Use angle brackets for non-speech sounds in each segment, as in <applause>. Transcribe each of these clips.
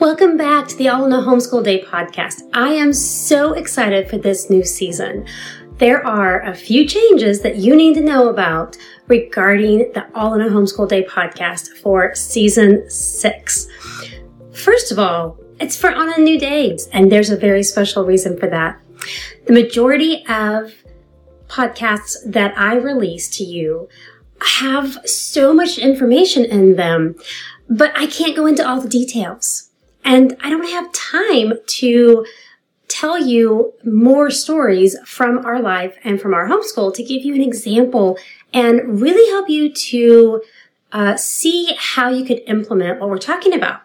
Welcome back to the All in a Homeschool Day podcast. I am so excited for this new season. There are a few changes that you need to know about regarding the All in a Homeschool Day podcast for season six. First of all, it's for on a new day, and there's a very special reason for that. The majority of podcasts that I release to you have so much information in them, but I can't go into all the details. And I don't have time to tell you more stories from our life and from our homeschool to give you an example and really help you to uh, see how you could implement what we're talking about.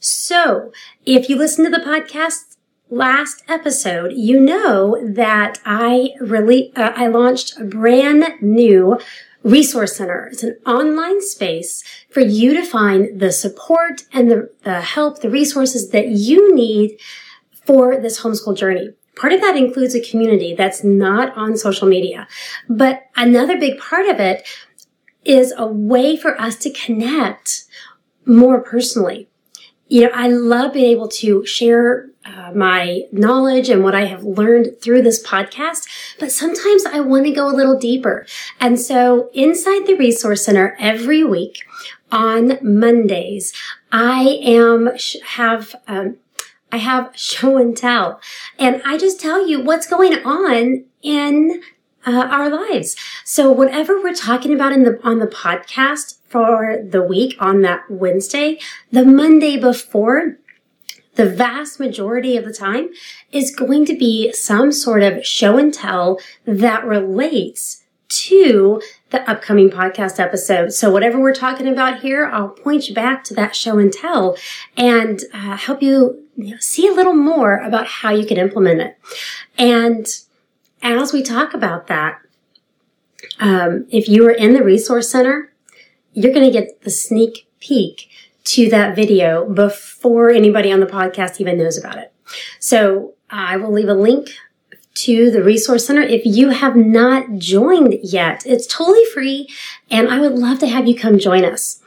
So if you listen to the podcast last episode, you know that I really, uh, I launched a brand new Resource Center. It's an online space for you to find the support and the, the help, the resources that you need for this homeschool journey. Part of that includes a community that's not on social media. But another big part of it is a way for us to connect more personally. You know, I love being able to share uh, my knowledge and what I have learned through this podcast, but sometimes I want to go a little deeper. And so inside the Resource Center every week on Mondays, I am, have, um, I have <laughs> show and tell. And I just tell you what's going on in uh, our lives. So whatever we're talking about in the, on the podcast for the week on that Wednesday, the Monday before, the vast majority of the time is going to be some sort of show and tell that relates to the upcoming podcast episode. So whatever we're talking about here, I'll point you back to that show and tell and uh, help you, you know, see a little more about how you can implement it. And as we talk about that, um, if you are in the resource center, you're going to get the sneak peek to that video before anybody on the podcast even knows about it. So uh, I will leave a link to the Resource Center if you have not joined yet. It's totally free and I would love to have you come join us.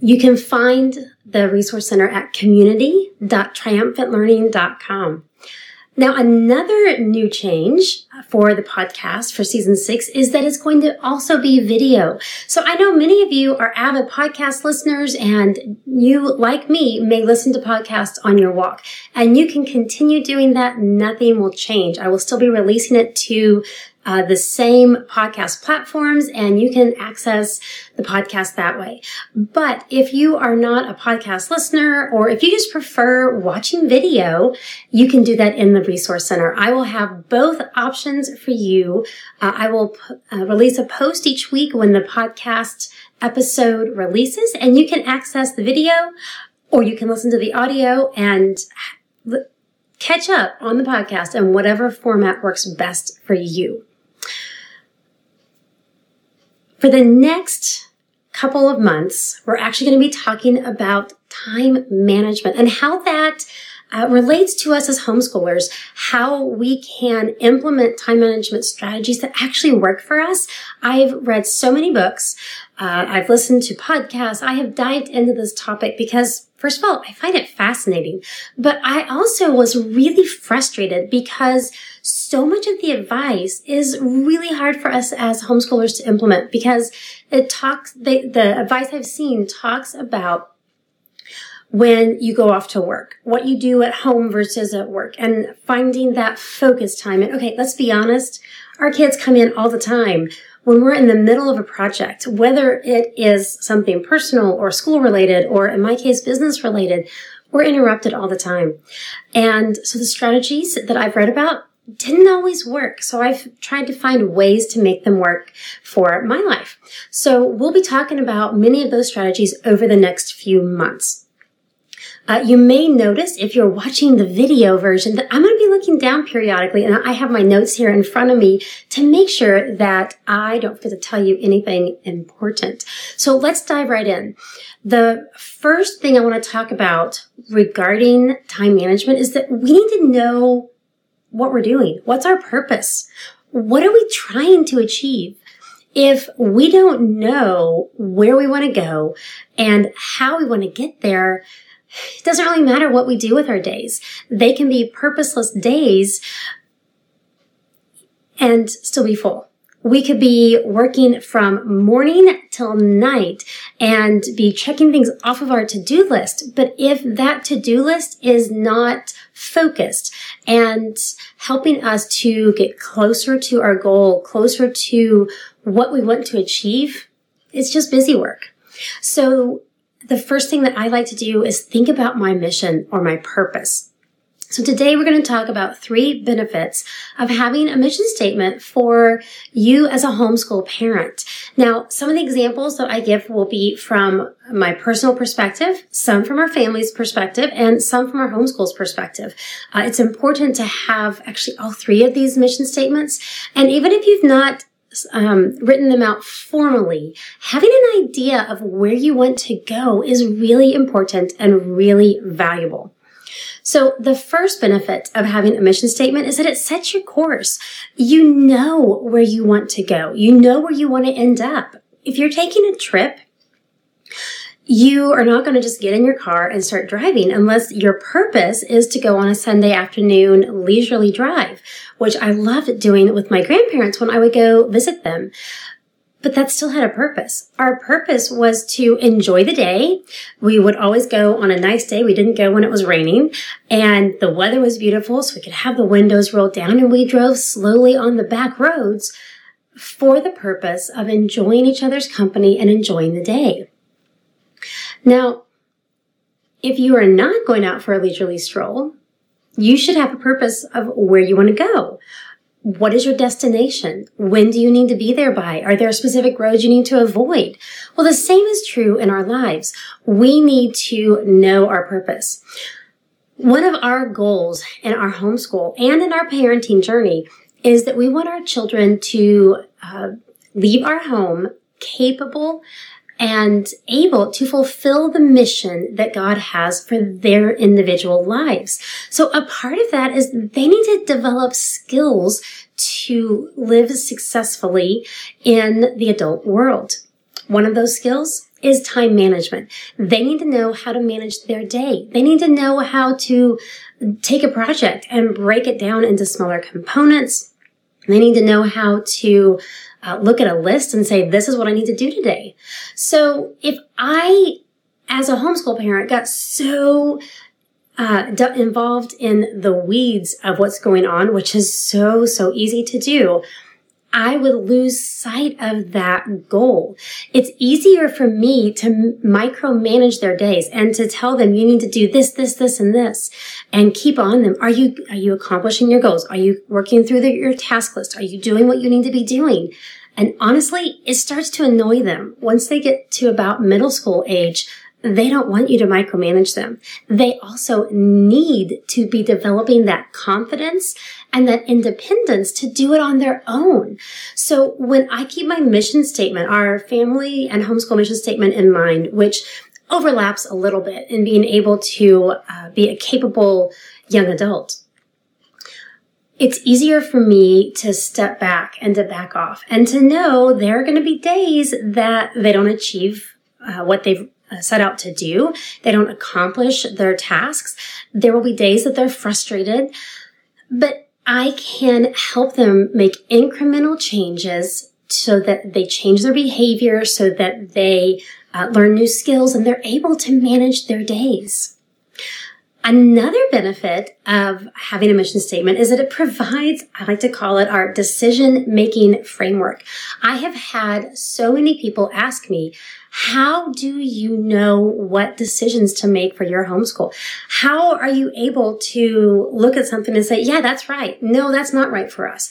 You can find the Resource Center at community.triumphantlearning.com. Now, another new change for the podcast for season six is that it's going to also be video. So I know many of you are avid podcast listeners and you, like me, may listen to podcasts on your walk and you can continue doing that. Nothing will change. I will still be releasing it to uh, the same podcast platforms and you can access the podcast that way. But if you are not a podcast listener or if you just prefer watching video, you can do that in the resource center. I will have both options for you. Uh, I will p- uh, release a post each week when the podcast episode releases and you can access the video or you can listen to the audio and catch up on the podcast in whatever format works best for you. For the next couple of months, we're actually going to be talking about time management and how that uh, relates to us as homeschoolers, how we can implement time management strategies that actually work for us. I've read so many books. Uh, I've listened to podcasts. I have dived into this topic because First of all, I find it fascinating, but I also was really frustrated because so much of the advice is really hard for us as homeschoolers to implement because it talks, the, the advice I've seen talks about when you go off to work, what you do at home versus at work and finding that focus time. And okay, let's be honest. Our kids come in all the time when we're in the middle of a project, whether it is something personal or school related, or in my case, business related, we're interrupted all the time. And so the strategies that I've read about didn't always work. So I've tried to find ways to make them work for my life. So we'll be talking about many of those strategies over the next few months. Uh, you may notice if you're watching the video version that I'm going to be looking down periodically and I have my notes here in front of me to make sure that I don't forget to tell you anything important. So let's dive right in. The first thing I want to talk about regarding time management is that we need to know what we're doing. What's our purpose? What are we trying to achieve? If we don't know where we want to go and how we want to get there, it doesn't really matter what we do with our days. They can be purposeless days and still be full. We could be working from morning till night and be checking things off of our to-do list. But if that to-do list is not focused and helping us to get closer to our goal, closer to what we want to achieve, it's just busy work. So the first thing that I like to do is think about my mission or my purpose. So today we're going to talk about three benefits of having a mission statement for you as a homeschool parent. Now, some of the examples that I give will be from my personal perspective, some from our family's perspective, and some from our homeschool's perspective. Uh, it's important to have actually all three of these mission statements. And even if you've not um, written them out formally, having an idea of where you want to go is really important and really valuable. So the first benefit of having a mission statement is that it sets your course. You know where you want to go. You know where you want to end up. If you're taking a trip, you are not going to just get in your car and start driving unless your purpose is to go on a Sunday afternoon leisurely drive, which I loved doing with my grandparents when I would go visit them but that still had a purpose. Our purpose was to enjoy the day. We would always go on a nice day. We didn't go when it was raining and the weather was beautiful. So we could have the windows rolled down and we drove slowly on the back roads for the purpose of enjoying each other's company and enjoying the day. Now, if you are not going out for a leisurely stroll, you should have a purpose of where you want to go what is your destination? When do you need to be there by? Are there specific roads you need to avoid? Well, the same is true in our lives. We need to know our purpose. One of our goals in our homeschool and in our parenting journey is that we want our children to uh, leave our home capable and able to fulfill the mission that God has for their individual lives. So a part of that is they need to develop skills to live successfully in the adult world. One of those skills is time management. They need to know how to manage their day. They need to know how to take a project and break it down into smaller components. They need to know how to uh, look at a list and say, this is what I need to do today. So if I, as a homeschool parent, got so uh, involved in the weeds of what's going on, which is so, so easy to do, I would lose sight of that goal. It's easier for me to micromanage their days and to tell them you need to do this, this, this, and this and keep on them. Are you, are you accomplishing your goals? Are you working through the, your task list? Are you doing what you need to be doing? And honestly, it starts to annoy them once they get to about middle school age they don't want you to micromanage them. They also need to be developing that confidence and that independence to do it on their own. So when I keep my mission statement, our family and homeschool mission statement in mind, which overlaps a little bit in being able to uh, be a capable young adult, it's easier for me to step back and to back off and to know there are going to be days that they don't achieve uh, what they've set out to do. They don't accomplish their tasks. There will be days that they're frustrated, but I can help them make incremental changes so that they change their behavior, so that they uh, learn new skills and they're able to manage their days. Another benefit of having a mission statement is that it provides, I like to call it our decision making framework. I have had so many people ask me, how do you know what decisions to make for your homeschool? How are you able to look at something and say, yeah, that's right. No, that's not right for us.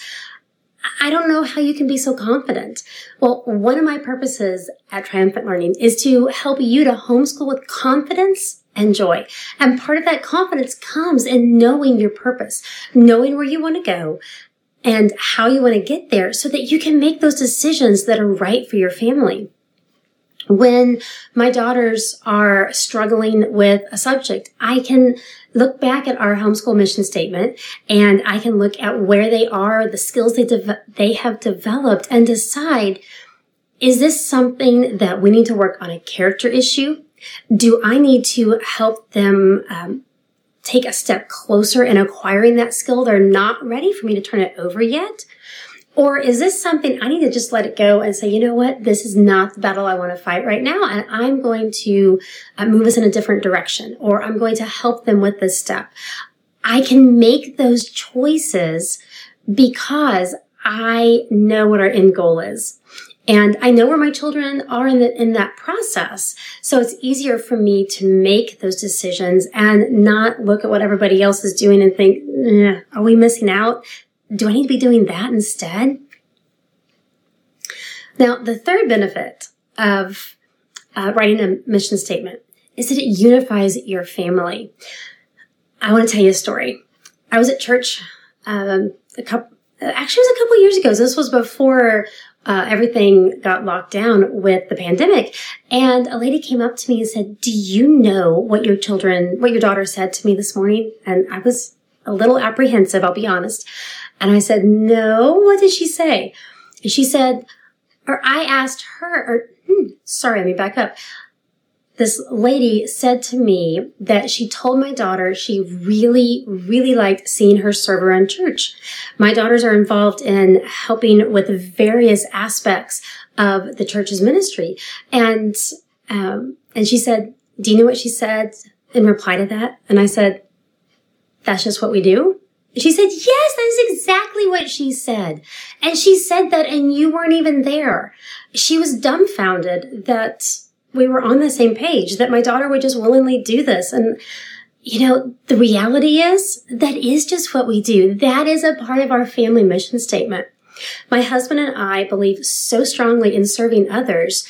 I don't know how you can be so confident. Well, one of my purposes at Triumphant Learning is to help you to homeschool with confidence and joy. And part of that confidence comes in knowing your purpose, knowing where you want to go and how you want to get there so that you can make those decisions that are right for your family. When my daughters are struggling with a subject, I can look back at our homeschool mission statement and I can look at where they are, the skills they, de- they have developed and decide, is this something that we need to work on a character issue? Do I need to help them um, take a step closer in acquiring that skill? They're not ready for me to turn it over yet. Or is this something I need to just let it go and say, you know what, this is not the battle I want to fight right now, and I'm going to uh, move us in a different direction, or I'm going to help them with this step. I can make those choices because I know what our end goal is. And I know where my children are in, the, in that process. So it's easier for me to make those decisions and not look at what everybody else is doing and think, are we missing out? do I need to be doing that instead? Now, the third benefit of uh, writing a mission statement is that it unifies your family. I want to tell you a story. I was at church um, a couple, actually, it was a couple years ago. So this was before uh, everything got locked down with the pandemic. And a lady came up to me and said, "Do you know what your children, what your daughter said to me this morning?" And I was a little apprehensive. I'll be honest. And I said, no, what did she say? And she said, or I asked her, or hmm, sorry, let me back up. This lady said to me that she told my daughter she really, really liked seeing her serve around church. My daughters are involved in helping with various aspects of the church's ministry. And, um, and she said, do you know what she said in reply to that? And I said, that's just what we do. She said, yes, that is exactly what she said. And she said that and you weren't even there. She was dumbfounded that we were on the same page, that my daughter would just willingly do this. And, you know, the reality is that is just what we do. That is a part of our family mission statement. My husband and I believe so strongly in serving others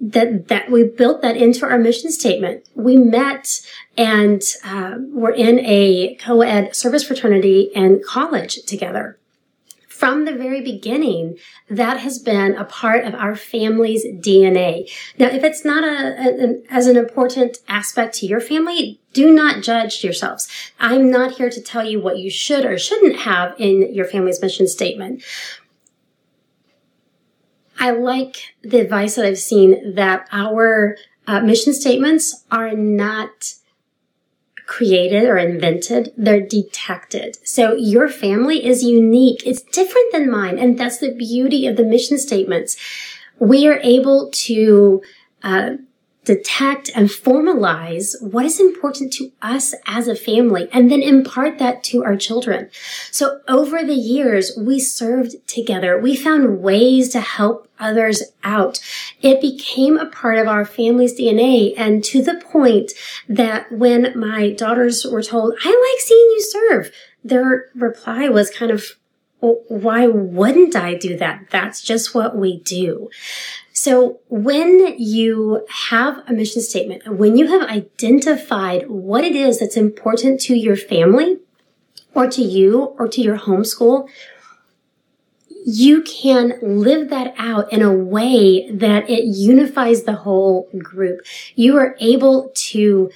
that that we built that into our mission statement. We met and uh, were in a co-ed service fraternity and college together. From the very beginning, that has been a part of our family's DNA. Now, if it's not a, a, as an important aspect to your family, do not judge yourselves. I'm not here to tell you what you should or shouldn't have in your family's mission statement. I like the advice that I've seen that our uh, mission statements are not created or invented, they're detected. So your family is unique. It's different than mine. And that's the beauty of the mission statements. We are able to uh, detect and formalize what is important to us as a family and then impart that to our children. So over the years, we served together. We found ways to help others out. It became a part of our family's DNA and to the point that when my daughters were told, I like seeing you serve, their reply was kind of, why wouldn't I do that? That's just what we do. So when you have a mission statement, when you have identified what it is that's important to your family or to you or to your homeschool, you can live that out in a way that it unifies the whole group. You are able to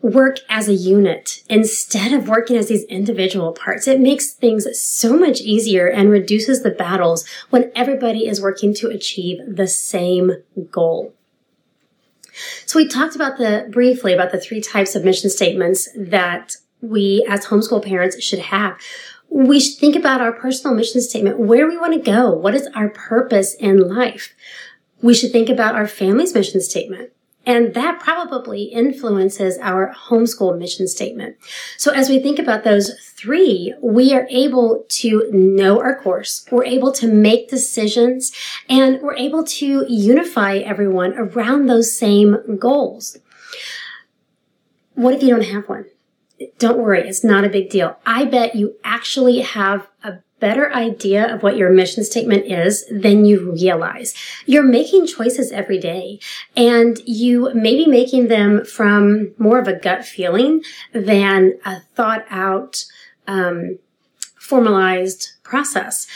work as a unit instead of working as these individual parts. It makes things so much easier and reduces the battles when everybody is working to achieve the same goal. So we talked about the briefly about the three types of mission statements that we as homeschool parents should have. We should think about our personal mission statement, where we want to go. What is our purpose in life? We should think about our family's mission statement. And that probably influences our homeschool mission statement. So as we think about those three, we are able to know our course. We're able to make decisions and we're able to unify everyone around those same goals. What if you don't have one? Don't worry, it's not a big deal. I bet you actually have better idea of what your mission statement is than you realize. You're making choices every day and you may be making them from more of a gut feeling than a thought out, um, formalized process,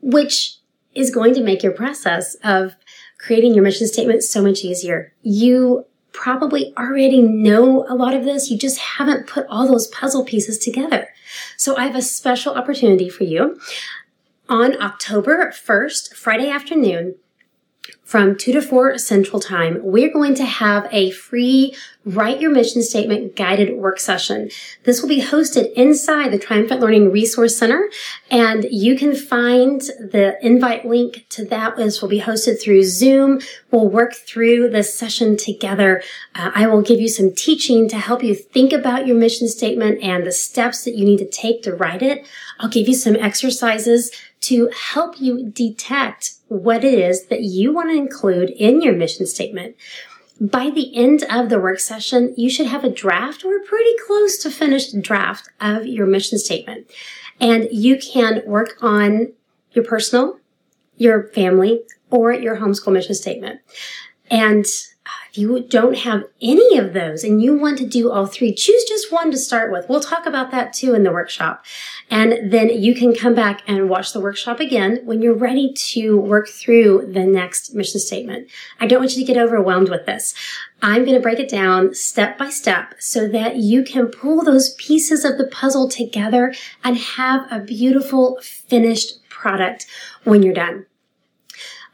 which is going to make your process of creating your mission statement so much easier. You probably already know a lot of this. You just haven't put all those puzzle pieces together. So I have a special opportunity for you. On October 1st, Friday afternoon, from 2 to 4 Central Time, we're going to have a free Write Your Mission Statement guided work session. This will be hosted inside the Triumphant Learning Resource Center, and you can find the invite link to that. This will be hosted through Zoom. We'll work through this session together. Uh, I will give you some teaching to help you think about your mission statement and the steps that you need to take to write it. I'll give you some exercises to help you detect what it is that you want to include in your mission statement by the end of the work session, you should have a draft or a pretty close to finished draft of your mission statement. And you can work on your personal, your family, or your homeschool mission statement. And if you don't have any of those and you want to do all three, choose just one to start with. We'll talk about that too in the workshop. And then you can come back and watch the workshop again when you're ready to work through the next mission statement. I don't want you to get overwhelmed with this. I'm going to break it down step by step so that you can pull those pieces of the puzzle together and have a beautiful finished product when you're done.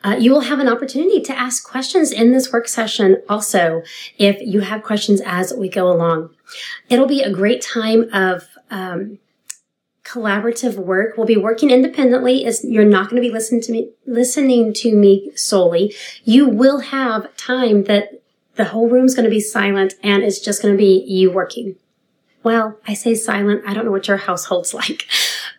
Uh, you will have an opportunity to ask questions in this work session also if you have questions as we go along. It'll be a great time of um, collaborative work. We'll be working independently as you're not going to be listening to me, listening to me solely. You will have time that the whole room's going to be silent and it's just going to be you working. Well, I say silent. I don't know what your household's <laughs> like.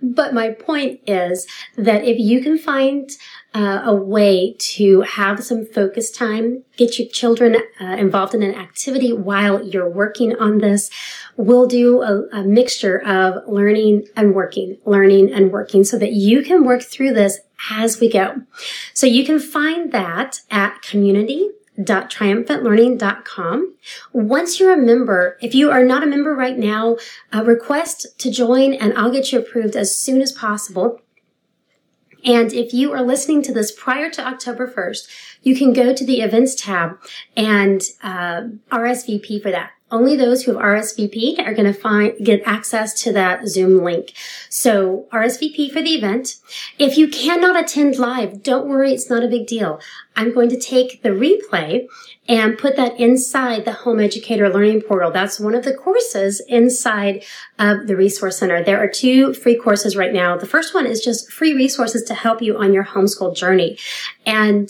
But my point is that if you can find uh, a way to have some focus time, get your children uh, involved in an activity while you're working on this. We'll do a, a mixture of learning and working, learning and working so that you can work through this as we go. So you can find that at community www.triumphantlearning.com. Once you're a member, if you are not a member right now, uh, request to join and I'll get you approved as soon as possible. And if you are listening to this prior to October 1st, you can go to the events tab and uh, RSVP for that. Only those who have RSVP'd are going to find, get access to that Zoom link. So RSVP for the event. If you cannot attend live, don't worry. It's not a big deal. I'm going to take the replay and put that inside the Home Educator Learning Portal. That's one of the courses inside of the Resource Center. There are two free courses right now. The first one is just free resources to help you on your homeschool journey. And,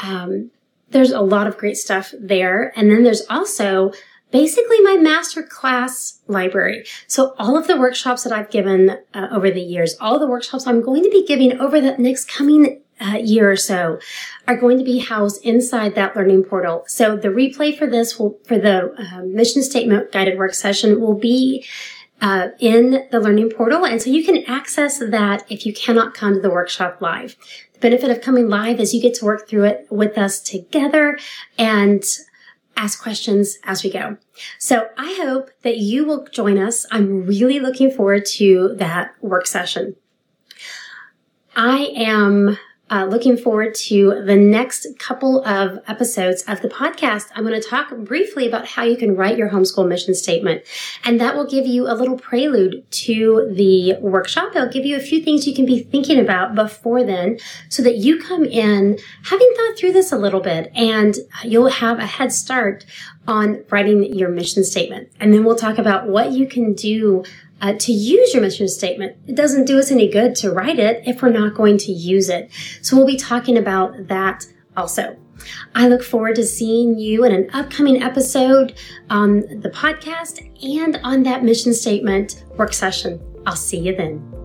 um, there's a lot of great stuff there. And then there's also basically my master class library. So all of the workshops that I've given uh, over the years, all the workshops I'm going to be giving over the next coming uh, year or so are going to be housed inside that learning portal. So the replay for this will, for the uh, mission statement guided work session will be uh, in the learning portal. And so you can access that if you cannot come to the workshop live. The benefit of coming live is you get to work through it with us together and ask questions as we go. So I hope that you will join us. I'm really looking forward to that work session. I am uh, looking forward to the next couple of episodes of the podcast. I'm going to talk briefly about how you can write your homeschool mission statement. And that will give you a little prelude to the workshop. It'll give you a few things you can be thinking about before then so that you come in having thought through this a little bit and you'll have a head start on writing your mission statement. And then we'll talk about what you can do uh, to use your mission statement. It doesn't do us any good to write it if we're not going to use it. So we'll be talking about that also. I look forward to seeing you in an upcoming episode on the podcast and on that mission statement work session. I'll see you then.